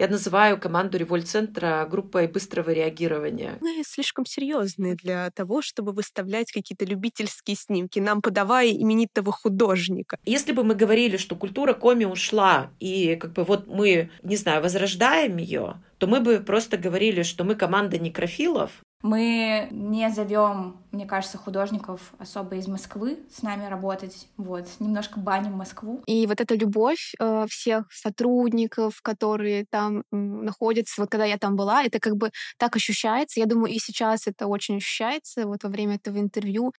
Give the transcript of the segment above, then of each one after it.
Я называю команду Револьт-центра группой быстрого реагирования. Мы слишком серьезные для того, чтобы выставлять какие-то любительские снимки, нам подавая именитого художника. Если бы мы говорили, что культура коми ушла, и как бы вот мы, не знаю, возрождаем ее, то мы бы просто говорили, что мы команда некрофилов, мы не зовем, мне кажется, художников особо из Москвы с нами работать. Вот, немножко баним Москву. И вот эта любовь э, всех сотрудников, которые там находятся, вот когда я там была, это как бы так ощущается. Я думаю, и сейчас это очень ощущается вот во время этого интервью.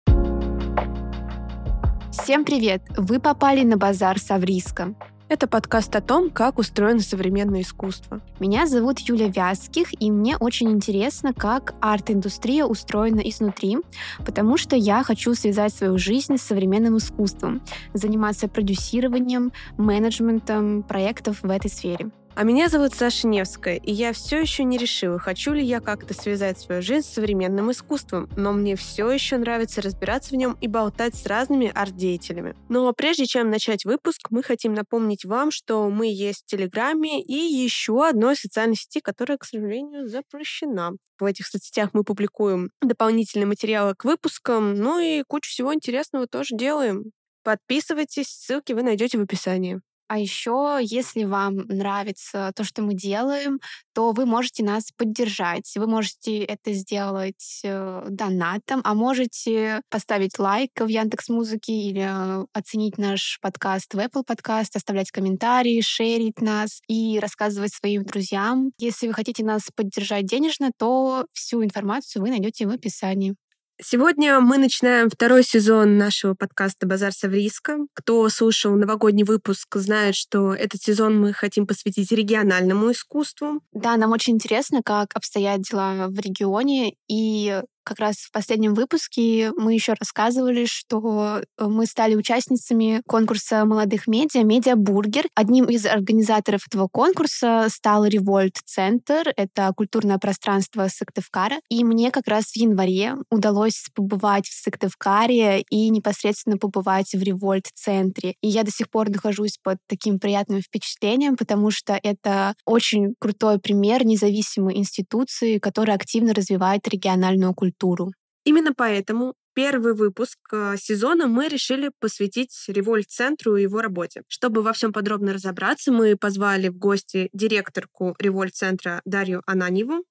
Всем привет! Вы попали на базар Савриска. Это подкаст о том, как устроено современное искусство. Меня зовут Юля Вязких, и мне очень интересно, как арт-индустрия устроена изнутри, потому что я хочу связать свою жизнь с современным искусством, заниматься продюсированием, менеджментом проектов в этой сфере. А меня зовут Саша Невская, и я все еще не решила, хочу ли я как-то связать свою жизнь с современным искусством, но мне все еще нравится разбираться в нем и болтать с разными арт-деятелями. Но прежде чем начать выпуск, мы хотим напомнить вам, что мы есть в Телеграме и еще одной социальной сети, которая, к сожалению, запрещена. В этих соцсетях мы публикуем дополнительные материалы к выпускам, ну и кучу всего интересного тоже делаем. Подписывайтесь, ссылки вы найдете в описании. А еще, если вам нравится то, что мы делаем, то вы можете нас поддержать. Вы можете это сделать э, донатом, а можете поставить лайк в Яндекс Музыке или э, оценить наш подкаст в Apple Podcast, оставлять комментарии, шерить нас и рассказывать своим друзьям. Если вы хотите нас поддержать денежно, то всю информацию вы найдете в описании. Сегодня мы начинаем второй сезон нашего подкаста «Базар Савриска». Кто слушал новогодний выпуск, знает, что этот сезон мы хотим посвятить региональному искусству. Да, нам очень интересно, как обстоят дела в регионе, и как раз в последнем выпуске мы еще рассказывали, что э, мы стали участницами конкурса молодых медиа «Медиа Бургер». Одним из организаторов этого конкурса стал Револьт Центр. Это культурное пространство Сыктывкара. И мне как раз в январе удалось побывать в Сыктывкаре и непосредственно побывать в Револьт Центре. И я до сих пор нахожусь под таким приятным впечатлением, потому что это очень крутой пример независимой институции, которая активно развивает региональную культуру культуру. Именно поэтому первый выпуск э, сезона мы решили посвятить Револьт-центру и его работе. Чтобы во всем подробно разобраться, мы позвали в гости директорку Револьт-центра Дарью Ананьеву.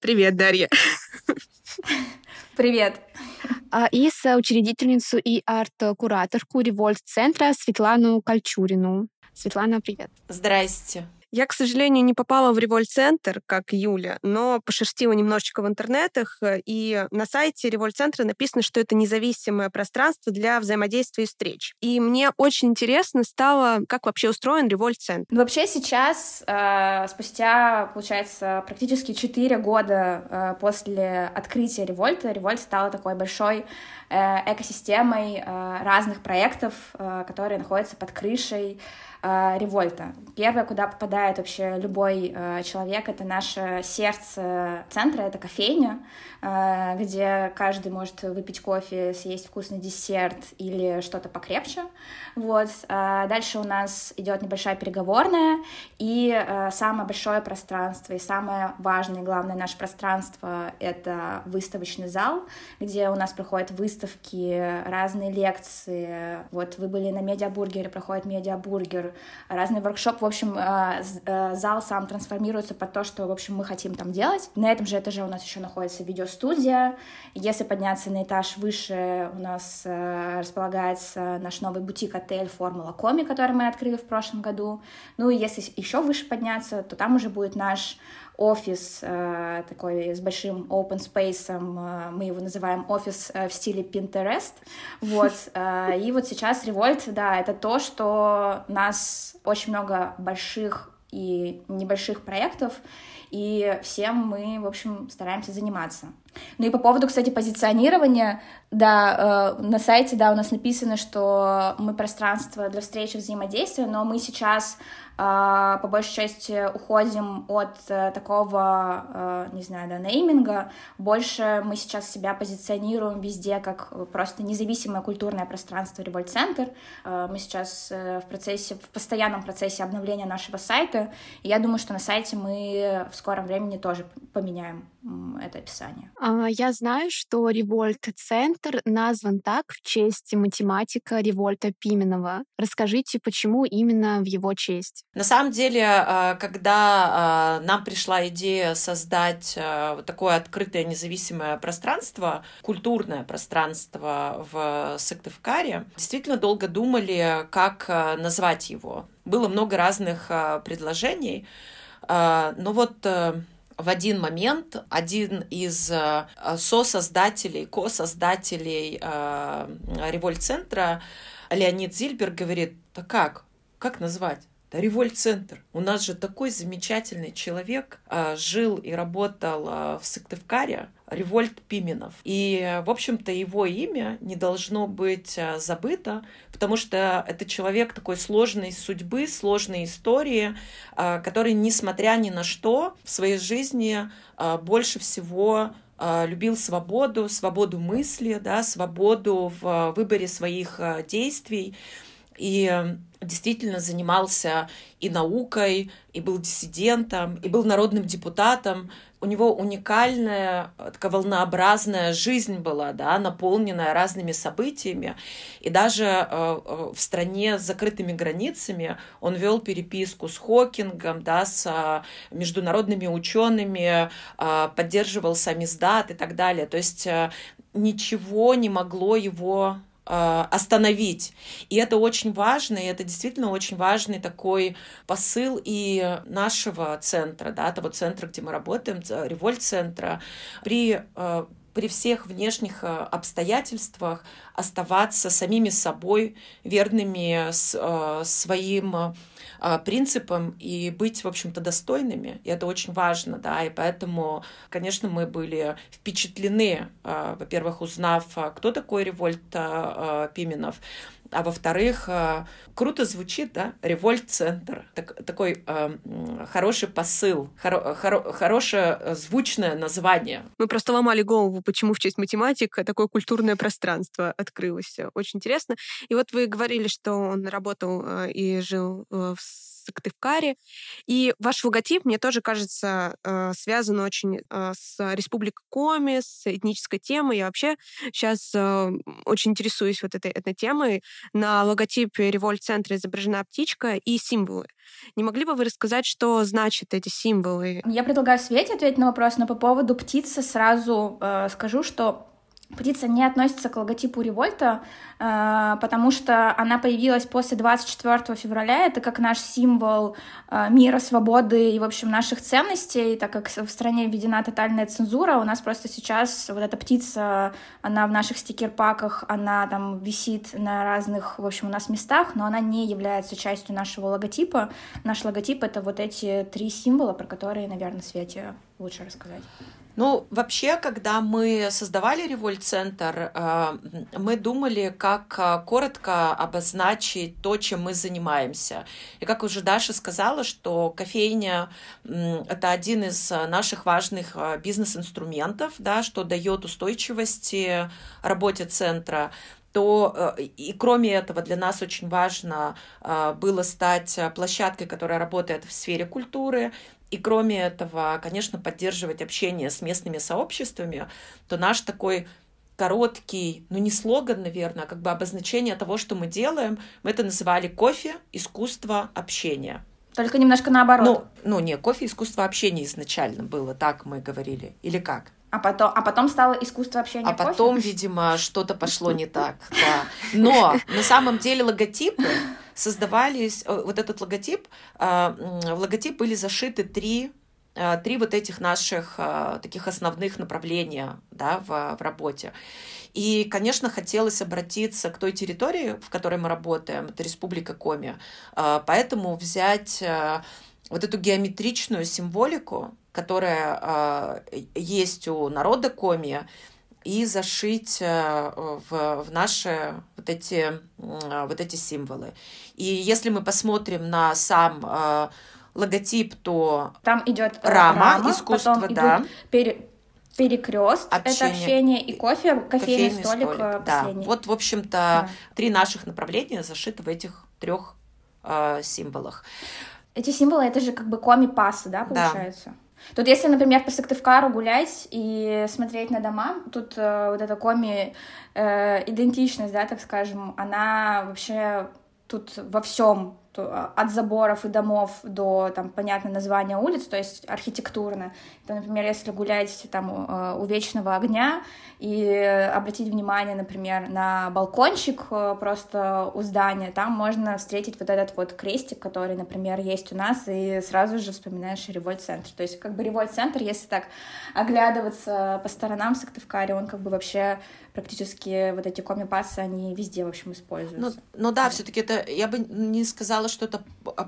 Привет, Дарья. Привет. А, и соучредительницу и арт-кураторку Револьт-центра Светлану Кольчурину. Светлана, привет. Здрасте. Я, к сожалению, не попала в Револьт-центр, как Юля, но пошерстила немножечко в интернетах, э, и на сайте Револьт-центра написано, что это независимое пространство для взаимодействия и встреч. И мне очень интересно стало, как вообще устроен Револьт-центр. Вообще сейчас, э, спустя, получается, практически 4 года э, после открытия Револьта, Револьт стала такой большой экосистемой разных проектов, которые находятся под крышей револьта. Первое, куда попадает вообще любой э, человек, это наше сердце центра, это кофейня, э, где каждый может выпить кофе, съесть вкусный десерт или что-то покрепче. Вот. Э, дальше у нас идет небольшая переговорная и э, самое большое пространство и самое важное, главное наше пространство — это выставочный зал, где у нас проходят выставки, разные лекции. Вот вы были на Медиабургере, проходит Медиабургер, разный воркшоп. В общем, э, э, зал сам трансформируется под то, что, в общем, мы хотим там делать. На этом же этаже у нас еще находится видеостудия. Если подняться на этаж выше, у нас э, располагается наш новый бутик-отель «Формула Коми», который мы открыли в прошлом году. Ну и если еще выше подняться, то там уже будет наш офис э, такой с большим open space, э, мы его называем офис э, в стиле Pinterest, вот, э, и вот сейчас Revolt, да, это то, что нас очень много больших и небольших проектов, и всем мы, в общем, стараемся заниматься. Ну и по поводу, кстати, позиционирования, да, э, на сайте, да, у нас написано, что мы пространство для встречи взаимодействия, но мы сейчас а, по большей части уходим от э, такого, э, не знаю, да, нейминга. Больше мы сейчас себя позиционируем везде как просто независимое культурное пространство Револьт-центр. Э, мы сейчас в процессе, в постоянном процессе обновления нашего сайта. И я думаю, что на сайте мы в скором времени тоже поменяем это описание. А, я знаю, что Револьт-центр назван так в честь математика Револьта Пименова. Расскажите, почему именно в его честь? На самом деле, а, когда а, нам пришла идея создать а, такое открытое независимое пространство, культурное пространство в Сыктывкаре, действительно долго думали, как назвать его. Было много разных предложений, но вот в один момент один из сосоздателей, косоздателей Револьт-центра Леонид Зильбер говорит, да как, как назвать? Да, Револьт-центр. У нас же такой замечательный человек а, жил и работал а, в Сыктывкаре, Револьт Пименов. И, в общем-то, его имя не должно быть а, забыто, потому что это человек такой сложной судьбы, сложной истории, а, который, несмотря ни на что, в своей жизни а, больше всего любил свободу, свободу мысли, да, свободу в выборе своих действий и действительно занимался и наукой, и был диссидентом, и был народным депутатом. У него уникальная, такая волнообразная жизнь была, да, наполненная разными событиями. И даже э, э, в стране с закрытыми границами он вел переписку с Хокингом, да, с э, международными учеными, э, поддерживал самиздат и так далее. То есть э, ничего не могло его остановить. И это очень важно, и это действительно очень важный такой посыл и нашего центра, да, того центра, где мы работаем, револьт-центра, при э, при всех внешних э, обстоятельствах оставаться самими собой, верными своим а, принципам и быть, в общем-то, достойными. И это очень важно, да, и поэтому, конечно, мы были впечатлены, а, во-первых, узнав, а, кто такой Револьт Пименов, а во-вторых, круто звучит, да, револьт-центр, так, такой э, хороший посыл, хоро, хоро, хорошее звучное название. Мы просто ломали голову, почему в честь математика такое культурное пространство открылось. Очень интересно. И вот вы говорили, что он работал э, и жил э, в Сыктывкаре. И ваш логотип, мне тоже кажется, э, связан очень э, с Республикой Коми, с этнической темой. Я вообще сейчас э, очень интересуюсь вот этой, этой темой. На логотипе Револьт-центра изображена птичка и символы. Не могли бы вы рассказать, что значат эти символы? Я предлагаю Свете ответить на вопрос, но по поводу птицы сразу э, скажу, что Птица не относится к логотипу Револьта, э, потому что она появилась после 24 февраля. Это как наш символ э, мира, свободы и, в общем, наших ценностей. Так как в стране введена тотальная цензура, у нас просто сейчас вот эта птица, она в наших стикер-паках, она там висит на разных, в общем, у нас местах, но она не является частью нашего логотипа. Наш логотип — это вот эти три символа, про которые, наверное, Свете лучше рассказать. Ну, вообще, когда мы создавали Револьт-центр, э, мы думали, как э, коротко обозначить то, чем мы занимаемся. И как уже Даша сказала, что кофейня — это один из наших важных э, бизнес-инструментов, да, что дает устойчивости работе центра то и кроме этого для нас очень важно было стать площадкой, которая работает в сфере культуры, и кроме этого, конечно, поддерживать общение с местными сообществами, то наш такой короткий, ну не слоган, наверное, а как бы обозначение того, что мы делаем, мы это называли кофе, искусство, общения. Только немножко наоборот. Ну, ну не, кофе, искусство общения изначально было, так мы говорили. Или как? А потом, а потом стало искусство общения. А кофе? потом, видимо, что-то пошло не так. Да. Но на самом деле логотипы создавались, э, вот этот логотип, э, в логотип были зашиты три э, три вот этих наших таких основных направления да, в, в работе. И, конечно, хотелось обратиться к той территории, в которой мы работаем, это Республика Коми, поэтому взять вот эту геометричную символику, которая есть у народа Коми, и зашить в, в наши вот эти, вот эти символы. И если мы посмотрим на сам логотип, то там идет рама, рама искусство, потом да. Идут перекрест, общение. это общение, и кофе, кофейный, кофейный столик, столик э, последний. Да. Вот, в общем-то, да. три наших направления зашиты в этих трех э, символах. Эти символы это же как бы коми-пасы, да, получается? Да. Тут, если, например, по Сыктывкару гулять и смотреть на дома, тут э, вот эта коми э, да, так скажем, она вообще тут во всем а, от заборов и домов до, там, понятно, названия улиц, то есть архитектурно. То, например, если гулять там э, у Вечного огня и обратить внимание, например, на балкончик э, просто у здания, там можно встретить вот этот вот крестик, который, например, есть у нас, и сразу же вспоминаешь револьт-центр. То есть как бы револьт-центр, если так оглядываться по сторонам Сыктывкаре, он как бы вообще практически вот эти коми-пассы, они везде, в общем, используются. Ну, ну да, все таки это, я бы не сказала, что это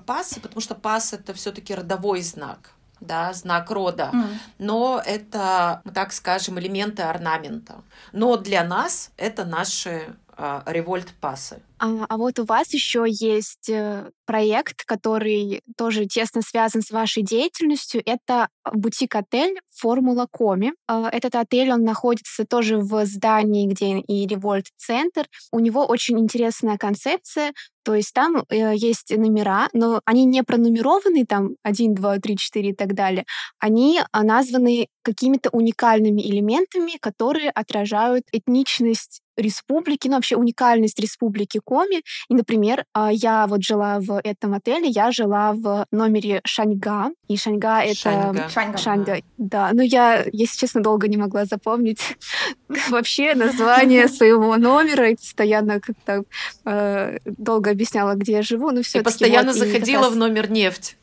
пасы, потому что пас — это все таки родовой знак да, знак рода, mm. но это, так скажем, элементы орнамента. Но для нас это наши а, револьт-пасы. А, а вот у вас еще есть э, проект, который тоже тесно связан с вашей деятельностью. Это бутик-отель Формула Коми. А, этот отель, он находится тоже в здании, где и Револьт-центр. У него очень интересная концепция. То есть там э, есть номера, но они не пронумерованы, там 1, 2, 3, 4 и так далее. Они а, названы какими-то уникальными элементами, которые отражают этничность республики, ну вообще уникальность республики Коми. И, например, а, я вот жила в этом отеле, я жила в номере Шаньга. И Шаньга — это... Шаньга. Шаньга. Шаньга. Да, ну я, если честно, долго не могла запомнить вообще название своего номера и постоянно как-то э, долго объясняла, где я живу. Ну, все и постоянно заходила в номер нефть.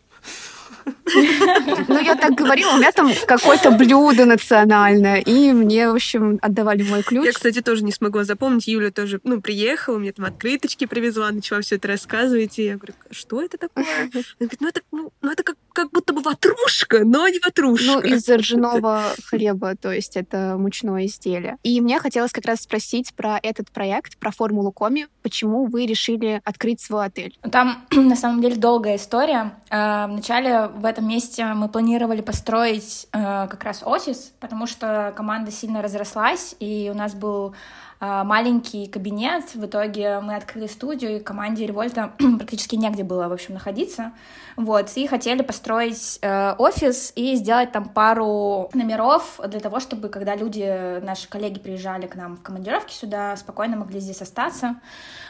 Ну, я так говорила, у меня там какое-то блюдо национальное, и мне, в общем, отдавали мой ключ. Я, кстати, тоже не смогла запомнить. Юля тоже, ну, приехала, мне там открыточки привезла, начала все это рассказывать, и я говорю, что это такое? Она говорит, ну, это, ну, ну это как, как будто бы ватрушка, но не ватрушка. Ну, из ржаного хлеба, то есть это мучное изделие. И мне хотелось как раз спросить про этот проект, про формулу Коми. Почему вы решили открыть свой отель? Там, на самом деле, долгая история. Э, вначале в этом месте мы планировали построить э, как раз офис, потому что команда сильно разрослась, и у нас был маленький кабинет. В итоге мы открыли студию, и команде Револьта практически негде было, в общем, находиться. Вот, и хотели построить э, офис и сделать там пару номеров для того, чтобы, когда люди, наши коллеги приезжали к нам в командировки сюда, спокойно могли здесь остаться.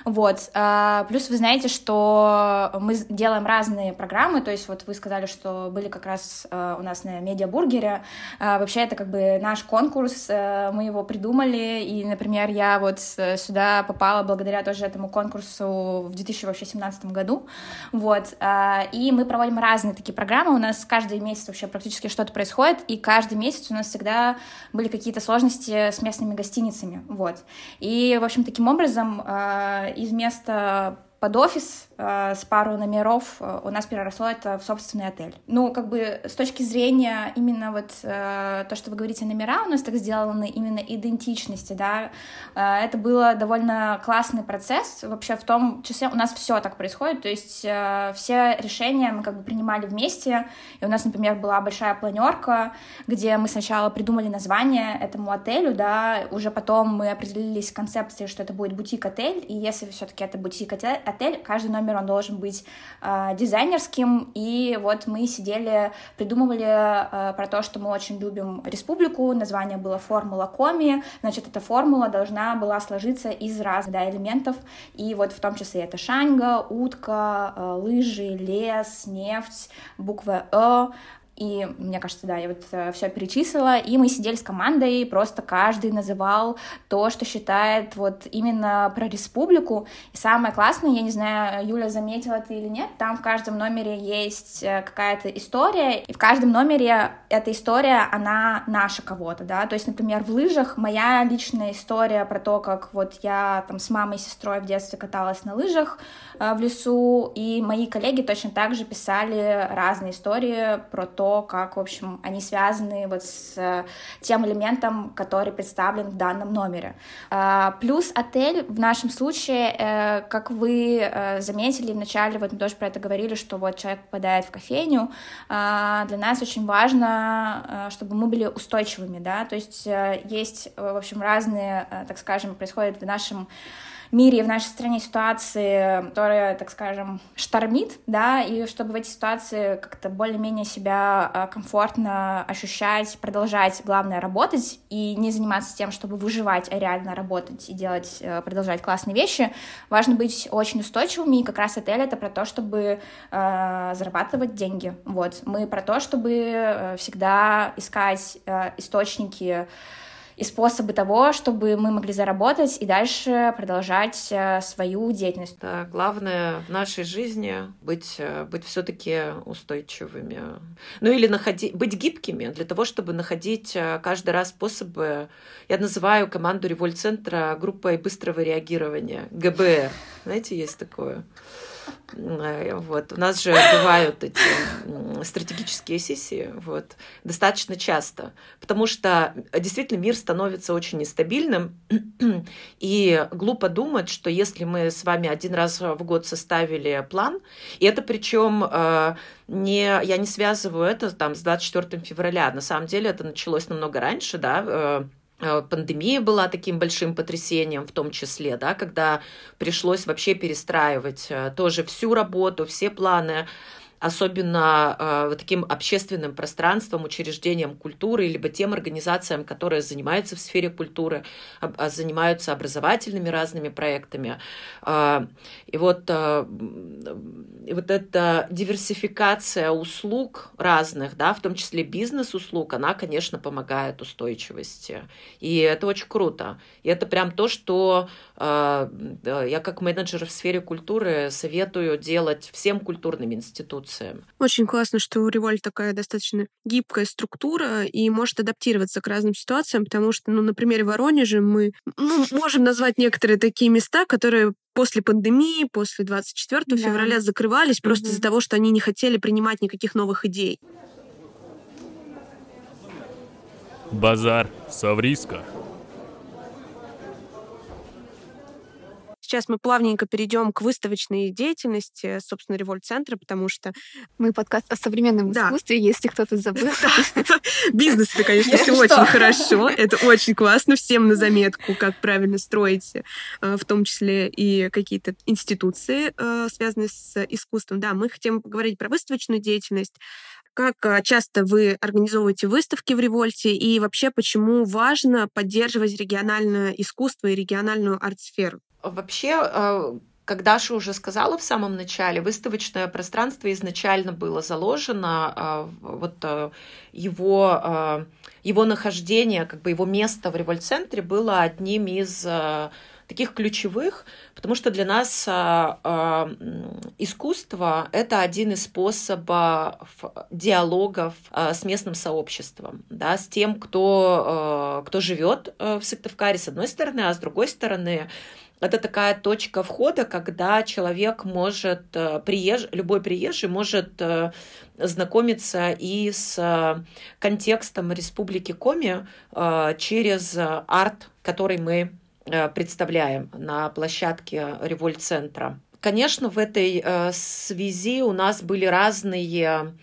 Вот. Э, плюс вы знаете, что мы делаем разные программы, то есть вот вы сказали, что были как раз э, у нас на Медиабургере. Э, вообще это как бы наш конкурс, э, мы его придумали, и, например, я вот сюда попала благодаря тоже этому конкурсу в 2017 году. Вот. Э, и мы проводим разные такие программы, у нас каждый месяц вообще практически что-то происходит, и каждый месяц у нас всегда были какие-то сложности с местными гостиницами, вот. И, в общем, таким образом э, из места под офис э, с пару номеров э, у нас переросло это в собственный отель. Ну, как бы с точки зрения именно вот э, то, что вы говорите, номера у нас так сделаны именно идентичности, да, э, это было довольно классный процесс. Вообще в том числе у нас все так происходит, то есть э, все решения мы как бы принимали вместе, и у нас, например, была большая планерка, где мы сначала придумали название этому отелю, да, уже потом мы определились с концепцией, что это будет бутик-отель, и если все-таки это бутик-отель, отель, каждый номер он должен быть э, дизайнерским, и вот мы сидели, придумывали э, про то, что мы очень любим республику, название было «Формула Коми», значит, эта формула должна была сложиться из разных да, элементов, и вот в том числе это шаньга, утка, э, лыжи, лес, нефть, буква «э», и мне кажется, да, я вот э, все перечислила, и мы сидели с командой, просто каждый называл то, что считает вот именно про республику. И самое классное, я не знаю, Юля заметила это или нет, там в каждом номере есть э, какая-то история, и в каждом номере эта история, она наша кого-то, да, то есть, например, в лыжах моя личная история про то, как вот я там с мамой и сестрой в детстве каталась на лыжах э, в лесу, и мои коллеги точно так же писали разные истории про то, как, в общем, они связаны вот с э, тем элементом, который представлен в данном номере. Э, плюс отель в нашем случае, э, как вы э, заметили вначале, вот мы тоже про это говорили, что вот человек попадает в кофейню, э, для нас очень важно, чтобы мы были устойчивыми, да, то есть есть, в общем, разные, так скажем, происходят в нашем мире и в нашей стране ситуации, которая, так скажем, штормит, да, и чтобы в эти ситуации как-то более-менее себя а, комфортно ощущать, продолжать, главное, работать и не заниматься тем, чтобы выживать, а реально работать и делать, э, продолжать классные вещи, важно быть очень устойчивыми, и как раз отель — это про то, чтобы э, зарабатывать деньги, вот. Мы про то, чтобы э, всегда искать э, источники и способы того, чтобы мы могли заработать и дальше продолжать э, свою деятельность. Да, главное в нашей жизни быть, э, быть все-таки устойчивыми. Ну или находить, быть гибкими для того, чтобы находить э, каждый раз способы. Я называю команду Револьт-центра группой быстрого реагирования, ГБР. Знаете, есть такое. Вот. У нас же бывают эти стратегические сессии вот, достаточно часто, потому что действительно мир становится очень нестабильным, и глупо думать, что если мы с вами один раз в год составили план, и это причем э, не, я не связываю это там с 24 февраля, на самом деле это началось намного раньше, да, э, Э, пандемия была таким большим потрясением в том числе, да, когда пришлось вообще перестраивать э, тоже всю работу, все планы особенно э, таким общественным пространством, учреждением культуры, либо тем организациям, которые занимаются в сфере культуры, об, занимаются образовательными разными проектами. Э, и вот, э, вот эта диверсификация услуг разных, да, в том числе бизнес-услуг, она, конечно, помогает устойчивости. И это очень круто. И это прям то, что э, я как менеджер в сфере культуры советую делать всем культурным институтам институциям. Очень классно, что у Револь такая достаточно гибкая структура и может адаптироваться к разным ситуациям, потому что, ну, на примере Воронежа мы ну, можем назвать некоторые такие места, которые после пандемии, после 24 да. февраля закрывались угу. просто из-за того, что они не хотели принимать никаких новых идей. Базар Савриска. Сейчас мы плавненько перейдем к выставочной деятельности, собственно, Револьт-центра, потому что... Мы подкаст о современном да. искусстве, если кто-то забыл. Бизнес это, конечно, все очень хорошо. Это очень классно. Всем на заметку, как правильно строить, э, в том числе и какие-то институции, э, связанные с искусством. Да, мы хотим поговорить про выставочную деятельность, как э, часто вы организовываете выставки в Револьте и вообще почему важно поддерживать региональное искусство и региональную арт-сферу? Вообще, э, как Даша уже сказала в самом начале, выставочное пространство изначально было заложено, э, вот э, его, его нахождение, как бы его место в револьт-центре было одним из таких ключевых, потому что для нас искусство — это один из способов диалогов с местным сообществом, да, с тем, кто, кто живет в Сыктывкаре, с одной стороны, а с другой стороны, это такая точка входа, когда человек может, э, приезж... любой приезжий может э, знакомиться и с э, контекстом Республики Коми через арт, который мы представляем на площадке Револьт-центра. Конечно, в этой связи у нас были разные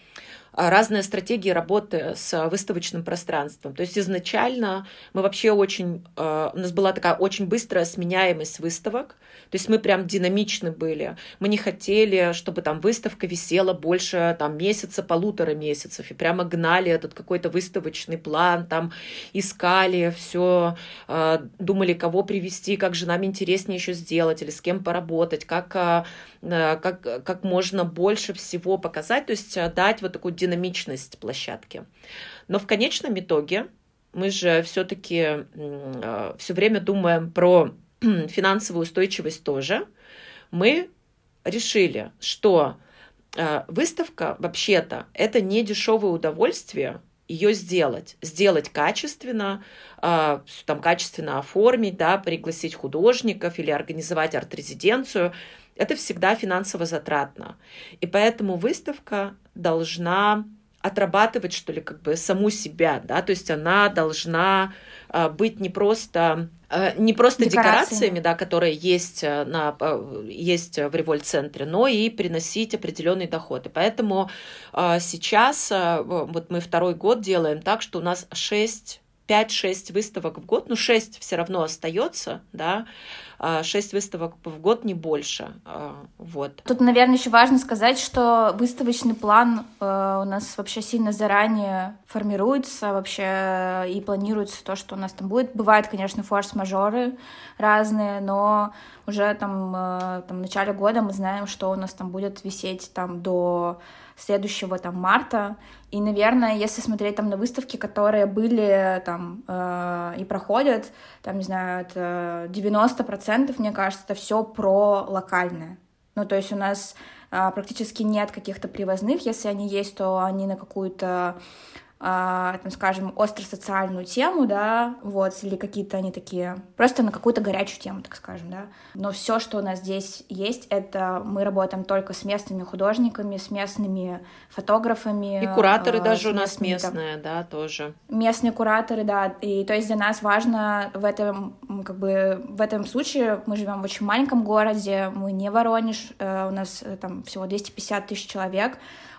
разные стратегии работы с выставочным пространством. То есть изначально мы вообще очень, а, у нас была такая очень быстрая сменяемость выставок, то есть мы прям динамичны были. Мы не хотели, чтобы там выставка висела больше там месяца, полутора месяцев, и прямо гнали этот какой-то выставочный план, там искали все, а, думали, кого привести, как же нам интереснее еще сделать, или с кем поработать, как, как, как можно больше всего показать, то есть дать вот такую динамичность площадки. Но в конечном итоге мы же все-таки э, все время думаем про финансовую устойчивость тоже. Мы решили, что э, выставка вообще-то это не дешевое удовольствие, ее сделать, сделать качественно, э, там качественно оформить, да, пригласить художников или организовать арт-резиденцию, это всегда финансово затратно. И поэтому выставка должна отрабатывать, что ли, как бы саму себя, да, то есть она должна э, быть не просто э, не просто декорациями, декорациями да, которые есть, э, на, есть в револьт-центре, но и приносить определенный доход. И поэтому сейчас, вот мы второй год делаем так, что у нас 6 5-6 выставок в год, ну 6 все равно остается, да, 6 а, выставок в год, не больше. А, вот. Тут, наверное, еще важно сказать, что выставочный план э, у нас вообще сильно заранее формируется вообще и планируется то, что у нас там будет. Бывают, конечно, форс-мажоры разные, но уже там, э, там в начале года мы знаем, что у нас там будет висеть там до следующего там марта. И, наверное, если смотреть там на выставки, которые были там э, и проходят, там, не знаю, это 90%, мне кажется, это все про локальное. Ну, то есть у нас э, практически нет каких-то привозных, если они есть, то они на какую-то а, там, скажем, остро-социальную тему, да, вот, или какие-то они такие, просто на какую-то горячую тему, так скажем, да. Но все, что у нас здесь есть, это мы работаем только с местными художниками, с местными фотографами. И кураторы э, даже у нас местные, да, тоже. Местные кураторы, да, и то есть для нас важно в этом, как бы, в этом случае мы живем в очень маленьком городе, мы не Воронеж, э, у нас э, там всего 250 тысяч человек,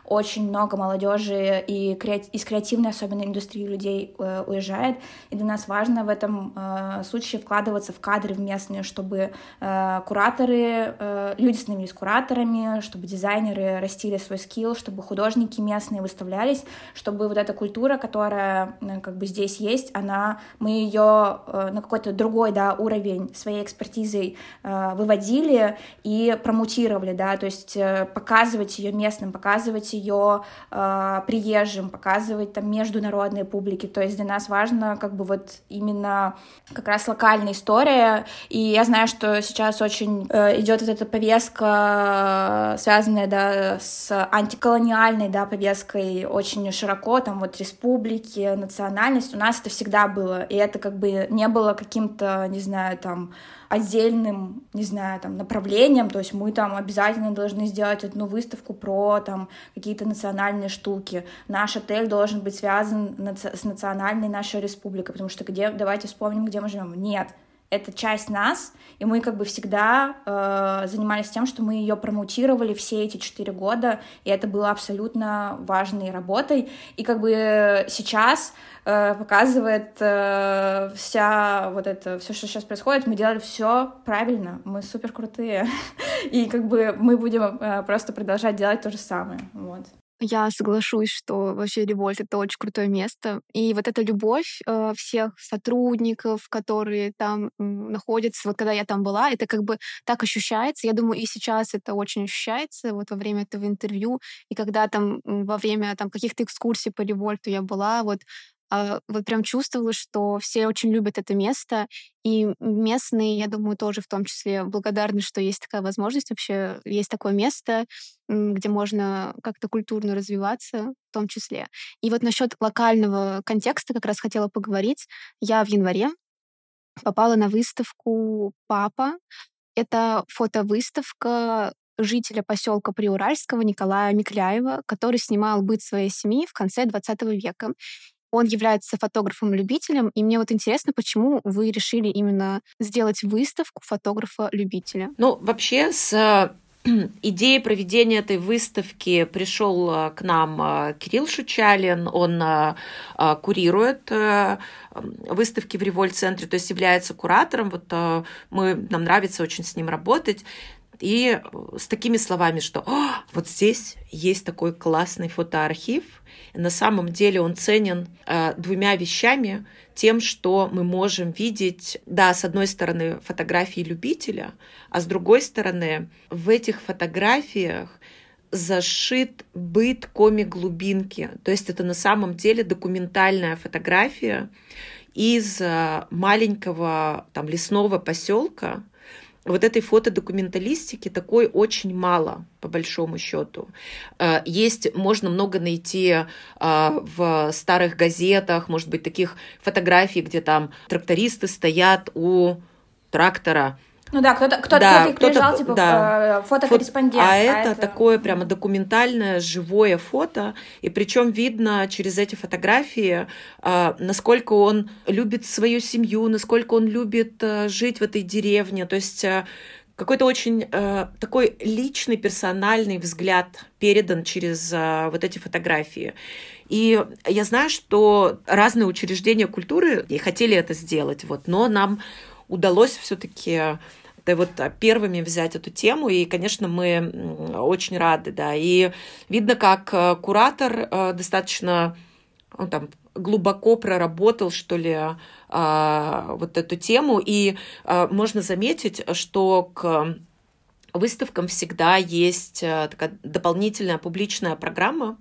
очень много молодежи и из креативной, особенно индустрии людей э, уезжает, и для нас важно в этом э, случае вкладываться в кадры в местные, чтобы э, кураторы, люди становились кураторами, чтобы дизайнеры растили свой скилл, чтобы художники местные выставлялись, чтобы вот эта культура, которая как бы здесь есть, она, мы ее на какой-то другой, да, уровень своей экспертизой выводили и промутировали, да, то есть показывать ее местным, показывать ее э, приезжим, показывать там международной публике. То есть для нас важно как бы вот именно как раз локальная история. И я знаю, что сейчас очень э, идет вот эта повестка, связанная да, с антиколониальной да, повесткой очень широко, там вот республики, национальность. У нас это всегда было, и это как бы не было каким-то, не знаю, там отдельным, не знаю, там, направлением, то есть мы там обязательно должны сделать одну выставку про там какие-то национальные штуки. Наш отель должен быть связан с национальной нашей республикой, потому что где, давайте вспомним, где мы живем. Нет, это часть нас, и мы как бы всегда э, занимались тем, что мы ее промутировали все эти четыре года, и это было абсолютно важной работой. И как бы сейчас э, показывает э, вся вот это, все, что сейчас происходит, мы делали все правильно, мы супер крутые, и как бы мы будем э, просто продолжать делать то же самое. Вот. Я соглашусь, что вообще Револьт — это очень крутое место. И вот эта любовь э, всех сотрудников, которые там находятся, вот когда я там была, это как бы так ощущается. Я думаю, и сейчас это очень ощущается вот во время этого интервью. И когда там во время там каких-то экскурсий по Револьту я была, вот вот прям чувствовала, что все очень любят это место, и местные, я думаю, тоже в том числе благодарны, что есть такая возможность вообще, есть такое место, где можно как-то культурно развиваться в том числе. И вот насчет локального контекста как раз хотела поговорить. Я в январе попала на выставку «Папа». Это фотовыставка жителя поселка Приуральского Николая Микляева, который снимал быт своей семьи в конце 20 века. Он является фотографом-любителем, и мне вот интересно, почему вы решили именно сделать выставку фотографа-любителя? Ну, вообще с идеей проведения этой выставки пришел э, к нам э, Кирилл Шучалин. Он э, курирует выставки в Револьт-центре, то есть является куратором. Вот мы, нам нравится очень с ним работать. И с такими словами, что вот здесь есть такой классный фотоархив, на самом деле он ценен э, двумя вещами. Тем, что мы можем видеть, да, с одной стороны, фотографии любителя, а с другой стороны, в этих фотографиях зашит быт коми-глубинки. То есть это на самом деле документальная фотография из э, маленького там, лесного поселка, вот этой фотодокументалистики такой очень мало, по большому счету. Э, есть, можно много найти э, в старых газетах, может быть, таких фотографий, где там трактористы стоят у трактора, ну да, кто-то кто, да, кто, -то, кто приезжал, типа да. Э, фотокорреспондент. А, а это, это такое прямо документальное, живое фото, и причем видно через эти фотографии, а, насколько он любит свою семью, насколько он любит а, жить в этой деревне, то есть а, какой-то очень э, такой личный, персональный взгляд передан через э, вот эти фотографии. И я знаю, что разные учреждения культуры хотели это сделать, вот, но нам удалось все-таки вот первыми взять эту тему, и, конечно, мы очень рады, да. И видно, как э, куратор э, достаточно он там глубоко проработал, что ли, э, вот эту тему, и можно заметить, что к выставкам всегда есть такая дополнительная публичная программа,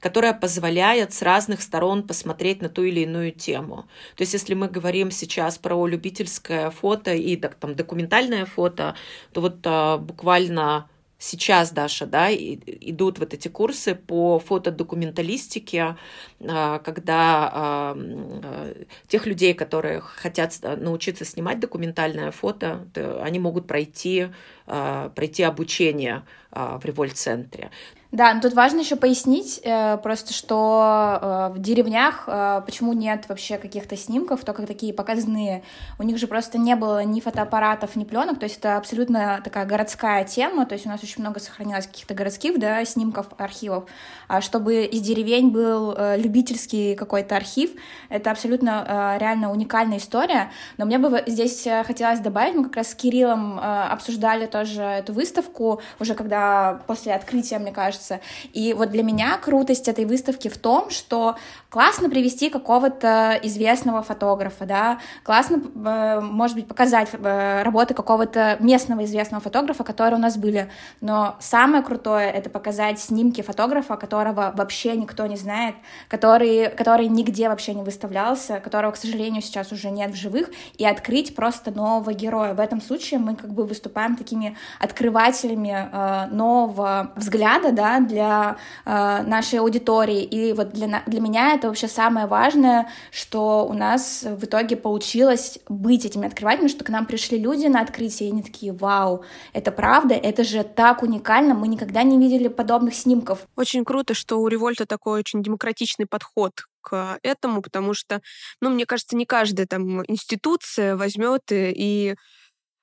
которая позволяет с разных сторон посмотреть на ту или иную тему. То есть, если мы говорим сейчас про любительское фото и так, там, документальное фото, то вот а, буквально сейчас, Даша, да, идут вот эти курсы по фотодокументалистике, а, когда а, тех людей, которые хотят научиться снимать документальное фото, они могут пройти, пройти обучение в револьт-центре. Да, но тут важно еще пояснить э, просто, что э, в деревнях э, почему нет вообще каких-то снимков, только такие показные. У них же просто не было ни фотоаппаратов, ни пленок, то есть это абсолютно такая городская тема, то есть у нас очень много сохранилось каких-то городских, да, снимков, архивов. А чтобы из деревень был э, любительский какой-то архив, это абсолютно э, реально уникальная история. Но мне бы здесь э, хотелось добавить, мы как раз с Кириллом э, обсуждали тоже эту выставку, уже когда после открытия, мне кажется, кажется. И вот для меня крутость этой выставки в том, что классно привести какого-то известного фотографа, да, классно, э, может быть, показать э, работы какого-то местного известного фотографа, которые у нас были, но самое крутое — это показать снимки фотографа, которого вообще никто не знает, который, который нигде вообще не выставлялся, которого, к сожалению, сейчас уже нет в живых, и открыть просто нового героя. В этом случае мы как бы выступаем такими открывателями э, нового взгляда, да, для э, нашей аудитории. И вот для, для меня это вообще самое важное, что у нас в итоге получилось быть этими открывателями, что к нам пришли люди на открытие, и они такие, вау, это правда, это же так уникально, мы никогда не видели подобных снимков. Очень круто, что у Револьта такой очень демократичный подход к этому, потому что, ну, мне кажется, не каждая там институция возьмет и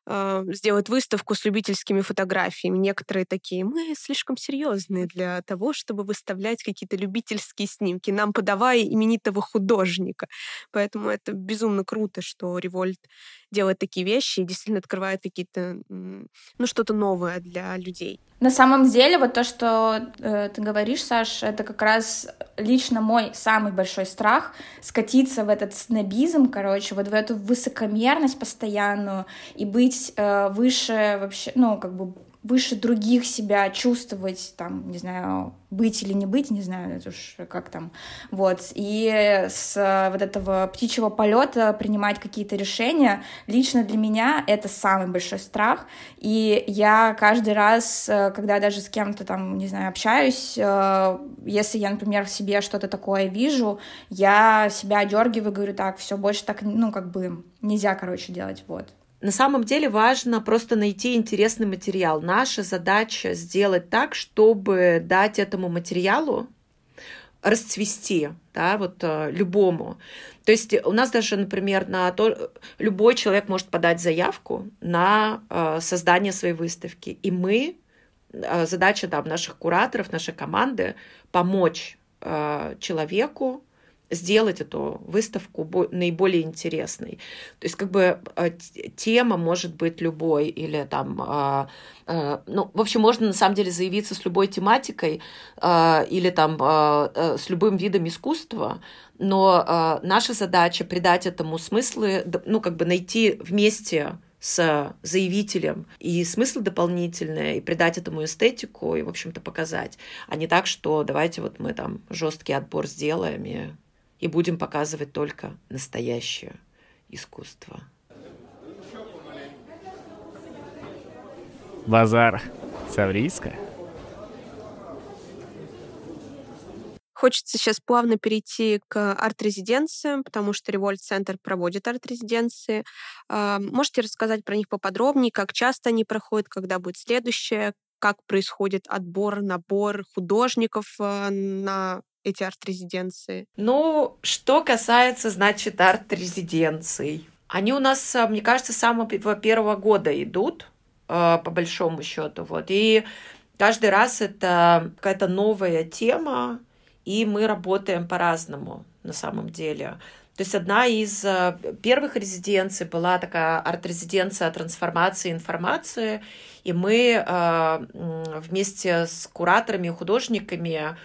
э, сделать выставку с любительскими фотографиями. Некоторые такие, мы слишком серьезные для того, чтобы выставлять какие-то любительские снимки. Нам подавай именитого художника. Поэтому это безумно круто, что Револьт делает такие вещи и действительно открывает какие-то, ну, что-то новое для людей. На самом деле, вот то, что э, ты говоришь, Саш, это как раз лично мой самый большой страх скатиться в этот снобизм, короче, вот в эту высокомерность постоянную и быть э, выше вообще, ну, как бы выше других себя чувствовать, там, не знаю, быть или не быть, не знаю, это уж как там, вот, и с вот этого птичьего полета принимать какие-то решения, лично для меня это самый большой страх, и я каждый раз, э, когда даже с кем-то там, не знаю, общаюсь, э, если я, например, в себе что-то такое вижу, я себя одергиваю, говорю, так, все больше так, ну, как бы нельзя, короче, делать, вот. На самом деле важно просто найти интересный материал. Наша задача сделать так, чтобы дать этому материалу расцвести, да, вот э, любому. То есть у нас даже, например, на то, любой человек может подать заявку на э, создание своей выставки, и мы, э, задача там наших кураторов, нашей команды помочь человеку сделать эту выставку наиболее интересной. То есть как бы а, тема может быть любой или там, а, а, ну, в общем, можно на самом деле заявиться с любой тематикой или там с любым видом искусства, но наша задача придать этому смыслы, ну, как бы найти вместе с заявителем и смысл дополнительный, и придать этому эстетику, и, в общем-то, показать. А не так, что давайте вот мы там жесткий отбор сделаем и и будем показывать только настоящее искусство. Базар Саврийска. Хочется сейчас плавно перейти к арт-резиденциям, потому что Револьт-центр проводит арт-резиденции. А, можете рассказать про них поподробнее, как часто они проходят, когда будет следующее, как происходит отбор, набор художников а, на эти арт-резиденции? Ну, что касается, значит, арт-резиденций. Они у нас, а, мне кажется, с самого первого года идут, по большому счету. Вот. И каждый раз это какая-то новая тема, и мы работаем по-разному на самом деле. То есть одна из э, первых резиденций была такая арт-резиденция трансформации информации, и мы э, вместе с кураторами и художниками Э,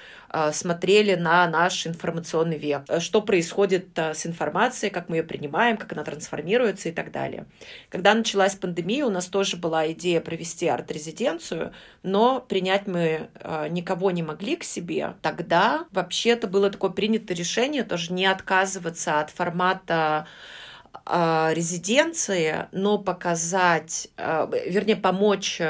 смотрели на наш информационный век, что происходит э, с информацией, как мы ее принимаем, как она трансформируется и так далее. Когда началась пандемия, у нас тоже была идея провести арт-резиденцию, но принять мы э, никого не могли к себе. Тогда вообще-то было такое принято решение тоже не отказываться от формата резиденции, но показать, вернее, помочь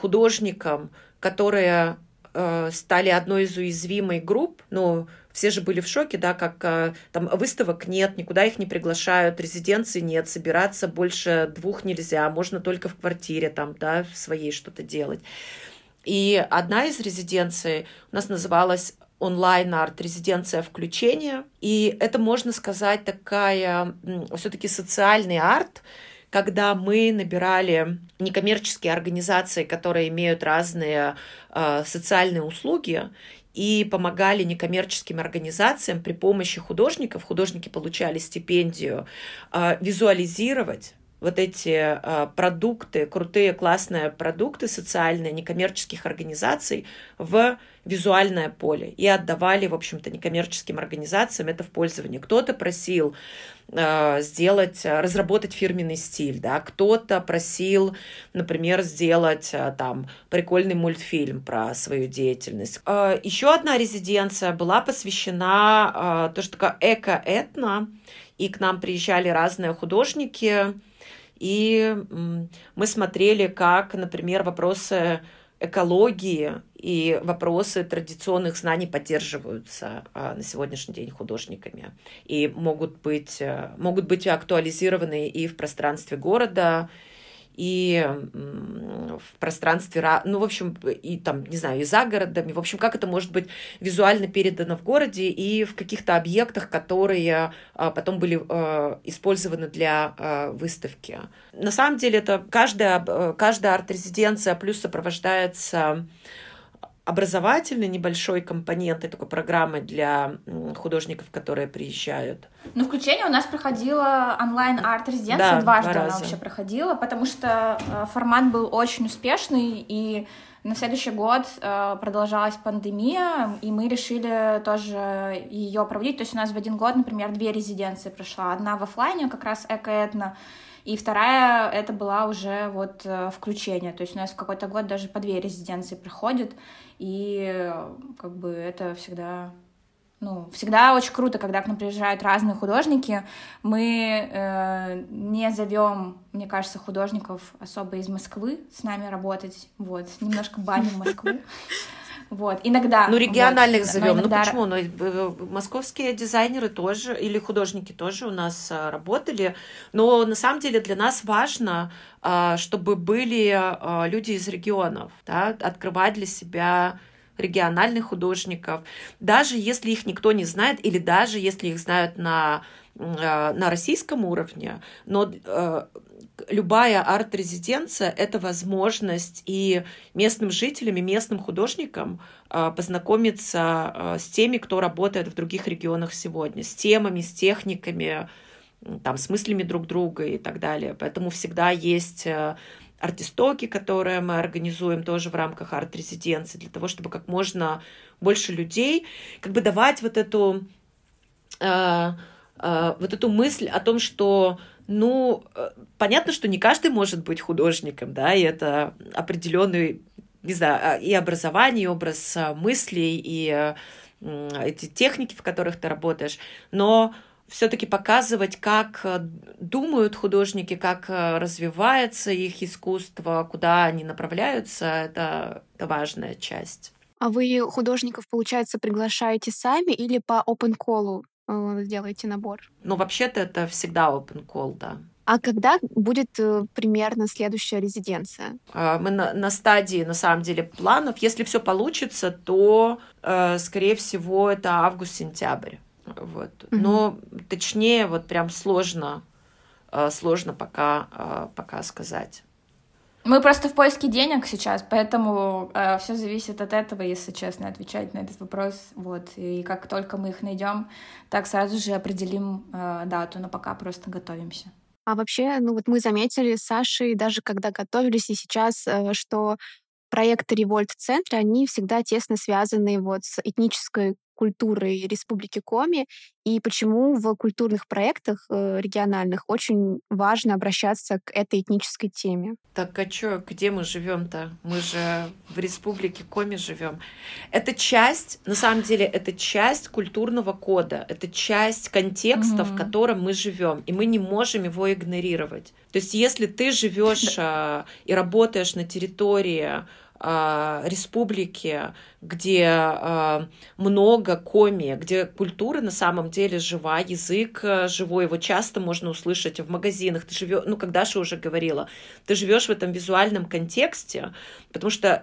художникам, которые стали одной из уязвимых групп, ну, все же были в шоке, да, как э, там выставок нет, никуда их не приглашают, резиденции нет, собираться больше двух нельзя, можно только в квартире там, да, в своей что-то делать. И одна из резиденций у нас называлась онлайн-арт, резиденция включения. И это, можно сказать, такая все-таки социальный арт, когда мы набирали некоммерческие организации, которые имеют разные э, социальные услуги, и помогали некоммерческим организациям при помощи художников, художники получали стипендию, э, визуализировать вот эти э, продукты, крутые, классные продукты социальные, некоммерческих организаций в визуальное поле и отдавали, в общем-то, некоммерческим организациям это в пользование. Кто-то просил э, сделать, разработать фирменный стиль, да, кто-то просил, например, сделать э, там прикольный мультфильм про свою деятельность. Э, еще одна резиденция была посвящена э, то, что такое эко-этно, и к нам приезжали разные художники, и мы смотрели, как, например, вопросы экологии и вопросы традиционных знаний поддерживаются а, на сегодняшний день художниками и могут быть, э, могут быть актуализированы и в пространстве города, и в пространстве, ну, в общем, и там, не знаю, и за городами, в общем, как это может быть визуально передано в городе и в каких-то объектах, которые а, потом были а, использованы для а, выставки. На самом деле это каждая, каждая арт-резиденция плюс сопровождается образовательной небольшой компонентой такой программы для художников, которые приезжают. Ну, включение у нас проходило онлайн-арт-резиденция, да, дважды два она вообще проходила, потому что э, формат был очень успешный, и на следующий год э, продолжалась пандемия, и мы решили тоже ее проводить. То есть у нас в один год, например, две резиденции прошла. Одна в офлайне, как раз эко-этно, и вторая это была уже вот э, включение. То есть у нас в какой-то год даже по две резиденции проходит. И как бы это всегда ну, всегда очень круто, когда к нам приезжают разные художники. Мы э, не зовем, мне кажется, художников особо из Москвы с нами работать. Вот, немножко баним Москву. Вот, иногда. Ну, региональных вот, зовем. Ну, иногда... Ну, почему? Ну, э, московские дизайнеры тоже, или художники тоже у нас а, работали. Но на самом деле для нас важно, а, чтобы были а, люди из регионов, да, открывать для себя региональных художников, даже если их никто не знает, или даже если их знают на, на российском уровне, но любая арт-резиденция — это возможность и местным жителям, и местным художникам а, познакомиться а, с теми, кто работает в других регионах сегодня, с темами, с техниками, там, с мыслями друг друга и так далее. Поэтому всегда есть э, артистоки, которые мы организуем тоже в рамках арт-резиденции, для того, чтобы как можно больше людей как бы давать вот эту, э, э, вот эту мысль о том, что ну, э, понятно, что не каждый может быть художником, да, и это определенный, не знаю, а, и образование, и образ а, мыслей, и эти техники, в которых ты работаешь, но все-таки показывать, как э, думают художники, как э, развивается их искусство, куда они направляются, это, это важная часть. А вы художников, получается, приглашаете сами или по open call э, делаете набор? Ну, вообще-то это всегда open call, да. А когда будет э, примерно следующая резиденция? А, мы на, на стадии, на самом деле, планов. Если все получится, то, э, скорее всего, это август-сентябрь. Вот. Mm-hmm. Но точнее, вот прям сложно, сложно пока, пока сказать. Мы просто в поиске денег сейчас, поэтому э, все зависит от этого, если честно, отвечать на этот вопрос. Вот. И как только мы их найдем, так сразу же определим э, дату, но пока просто готовимся. А вообще, ну вот мы заметили с Сашей, даже когда готовились и сейчас, э, что проекты Револьт-центра, они всегда тесно связаны вот с этнической культурой Республики Коми, и почему в культурных проектах э, региональных очень важно обращаться к этой этнической теме. Так а чё, где мы живем-то? Мы же в Республике Коми живем. Это часть, на самом деле, это часть культурного кода, это часть контекста, mm-hmm. в котором мы живем, и мы не можем его игнорировать. То есть, если ты живешь э, и работаешь на территории а, республики, где э, много коми, где культура на самом деле жива, язык э, живой, его часто можно услышать в магазинах. Ты живешь, ну, когда же уже говорила, ты живешь в этом визуальном контексте, потому что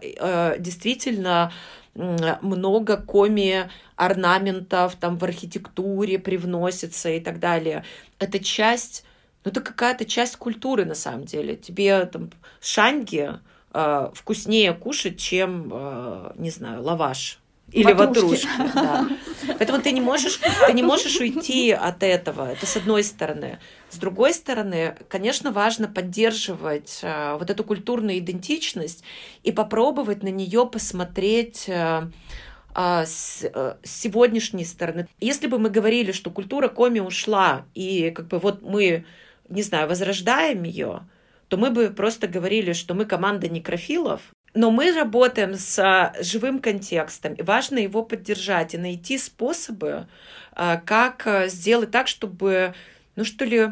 действительно много коми орнаментов там в архитектуре привносится и так далее. Это часть, ну это какая-то часть культуры на самом деле. Тебе там шанги, э, вкуснее кушать, чем, э, не знаю, лаваш или ватрушки. ватрушки да. Поэтому ты не можешь, ты не можешь уйти от этого. Это с одной стороны. С другой стороны, конечно, важно поддерживать э, вот эту культурную идентичность и попробовать на нее посмотреть э, э, с, э, с сегодняшней стороны. Если бы мы говорили, что культура коми ушла, и как бы вот мы, не знаю, возрождаем ее, то мы бы просто говорили, что мы команда некрофилов, но мы работаем с а, живым контекстом, и важно его поддержать и найти способы, а, как а, сделать так, чтобы, ну что ли,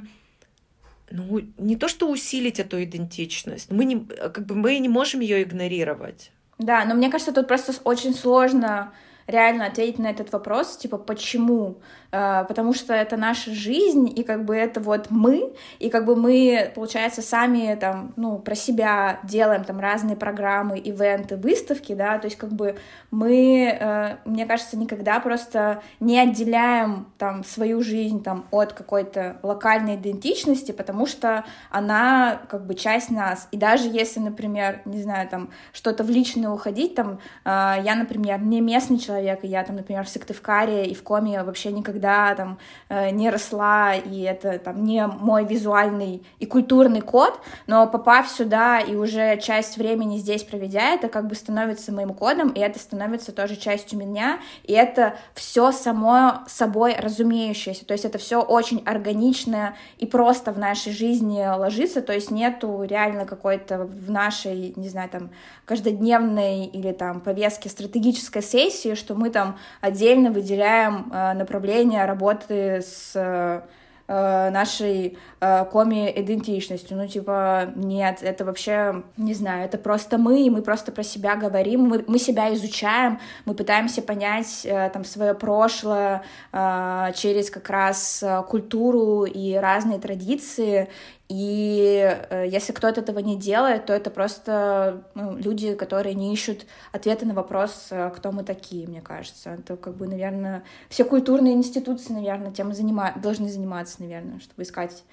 ну, не то что усилить эту идентичность, мы не, как бы мы не можем ее игнорировать. Да, но мне кажется, тут просто очень сложно реально ответить на этот вопрос, типа, почему? Э, потому что это наша жизнь, и как бы это вот мы, и как бы мы, получается, сами там, ну, про себя делаем там разные программы, ивенты, выставки, да, то есть как бы мы, э, мне кажется, никогда просто не отделяем там свою жизнь там от какой-то локальной идентичности, потому что она как бы часть нас, и даже если, например, не знаю, там что-то в личное уходить, там, э, я, например, не местный человек, и я там, например, в Сыктывкаре и в Коме вообще никогда там э, не росла, и это там не мой визуальный и культурный код, но попав сюда и уже часть времени здесь проведя, это как бы становится моим кодом, и это становится тоже частью меня, и это все само собой разумеющееся, то есть это все очень органично и просто в нашей жизни ложится, то есть нету реально какой-то в нашей, не знаю, там, каждодневной или там повестке стратегической сессии, что мы там отдельно выделяем э, направление работы с э, нашей э, коми-идентичностью. Ну, типа, нет, это вообще, не знаю, это просто мы, мы просто про себя говорим, мы, мы себя изучаем, мы пытаемся понять э, там свое прошлое э, через как раз культуру и разные традиции, и если кто-то этого не делает, то это просто ну, люди, которые не ищут ответа на вопрос, кто мы такие, мне кажется. Это как бы, наверное, все культурные институции, наверное, тем и занима... должны заниматься, наверное, чтобы искать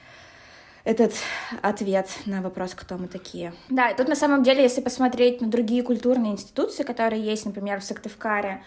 этот ответ на вопрос, кто мы такие. Да, и тут на самом деле, если посмотреть на другие культурные институции, которые есть, например, в Сыктывкаре,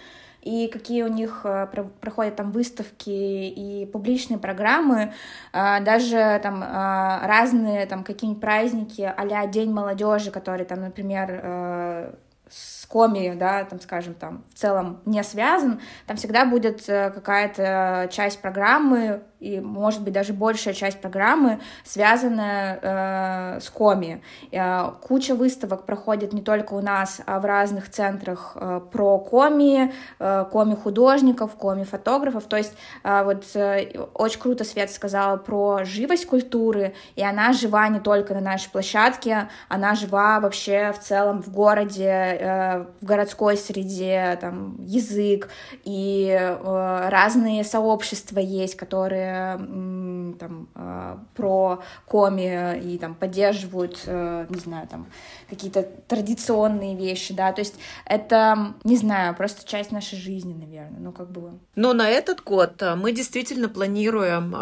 и какие у них э, проходят там выставки и публичные программы, э, даже там э, разные там какие-нибудь праздники а День молодежи, который там, например, с коми, да, там, скажем, там, в целом не связан, там всегда будет какая-то часть программы и, может быть, даже большая часть программы связана э, с коми. Э, куча выставок проходит не только у нас, а в разных центрах э, про коми, э, коми-художников, коми-фотографов. То есть э, вот э, очень круто Свет сказала про живость культуры, и она жива не только на нашей площадке, она жива вообще в целом в городе, э, в городской среде, там, язык, и э, разные сообщества есть, которые там, э, про коми и там поддерживают, э, не знаю, там какие-то традиционные вещи, да, то есть это, не знаю, просто часть нашей жизни, наверное, ну как бы. Но на этот год э, мы действительно планируем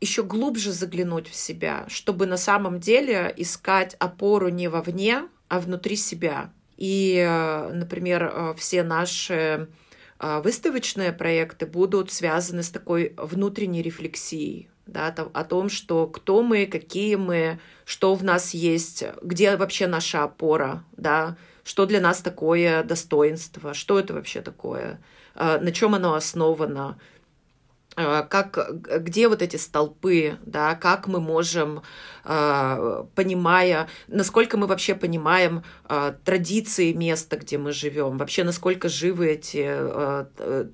еще глубже заглянуть в себя, чтобы на самом деле искать опору не вовне, а внутри себя. И, например, все наши а, выставочные проекты будут связаны с такой внутренней рефлексией, да, о том, что кто мы, какие мы, что в нас есть, где вообще наша опора, да, что для нас такое достоинство, что это вообще такое, а, на чем оно основано, а, как, где вот эти столпы, да, как мы можем, а, понимая, насколько мы вообще понимаем а, традиции места, где мы живем, вообще насколько живы эти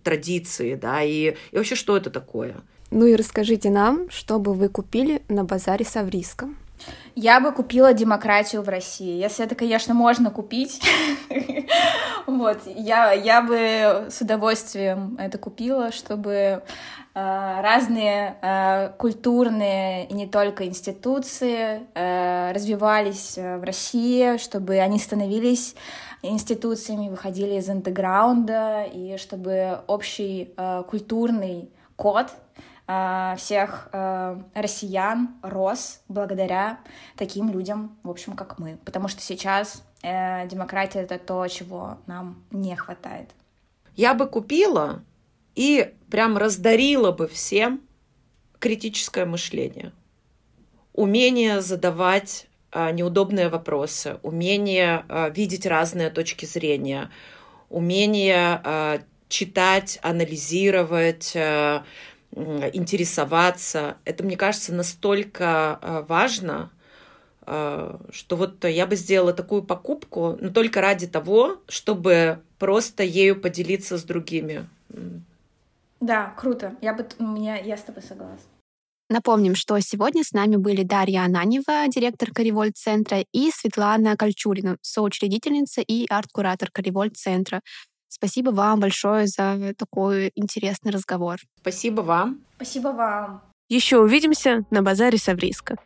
традиции, да, и, и вообще что это такое. Ну и расскажите нам, что бы вы купили на базаре Савриска. Я бы купила демократию в России. Если это, конечно, можно купить. Вот, я, я бы с удовольствием это купила, чтобы э, разные э, культурные и не только институции э, развивались в России, чтобы они становились институциями, выходили из андеграунда, и чтобы общий культурный код всех э, россиян рос благодаря таким людям, в общем, как мы. Потому что сейчас э, демократия — это то, чего нам не хватает. Я бы купила и прям раздарила бы всем критическое мышление. Умение задавать а, неудобные вопросы, умение а, видеть разные точки зрения, умение а, читать, анализировать, интересоваться. Это, мне кажется, настолько важно, что вот я бы сделала такую покупку, но только ради того, чтобы просто ею поделиться с другими. Да, круто. Я бы, у меня, я с тобой согласна. Напомним, что сегодня с нами были Дарья Ананева, директор Каривольт-центра, и Светлана Кольчурина, соучредительница и арт-куратор Каривольт-центра. Спасибо вам большое за такой интересный разговор. Спасибо вам. Спасибо вам. Еще увидимся на базаре Савриска.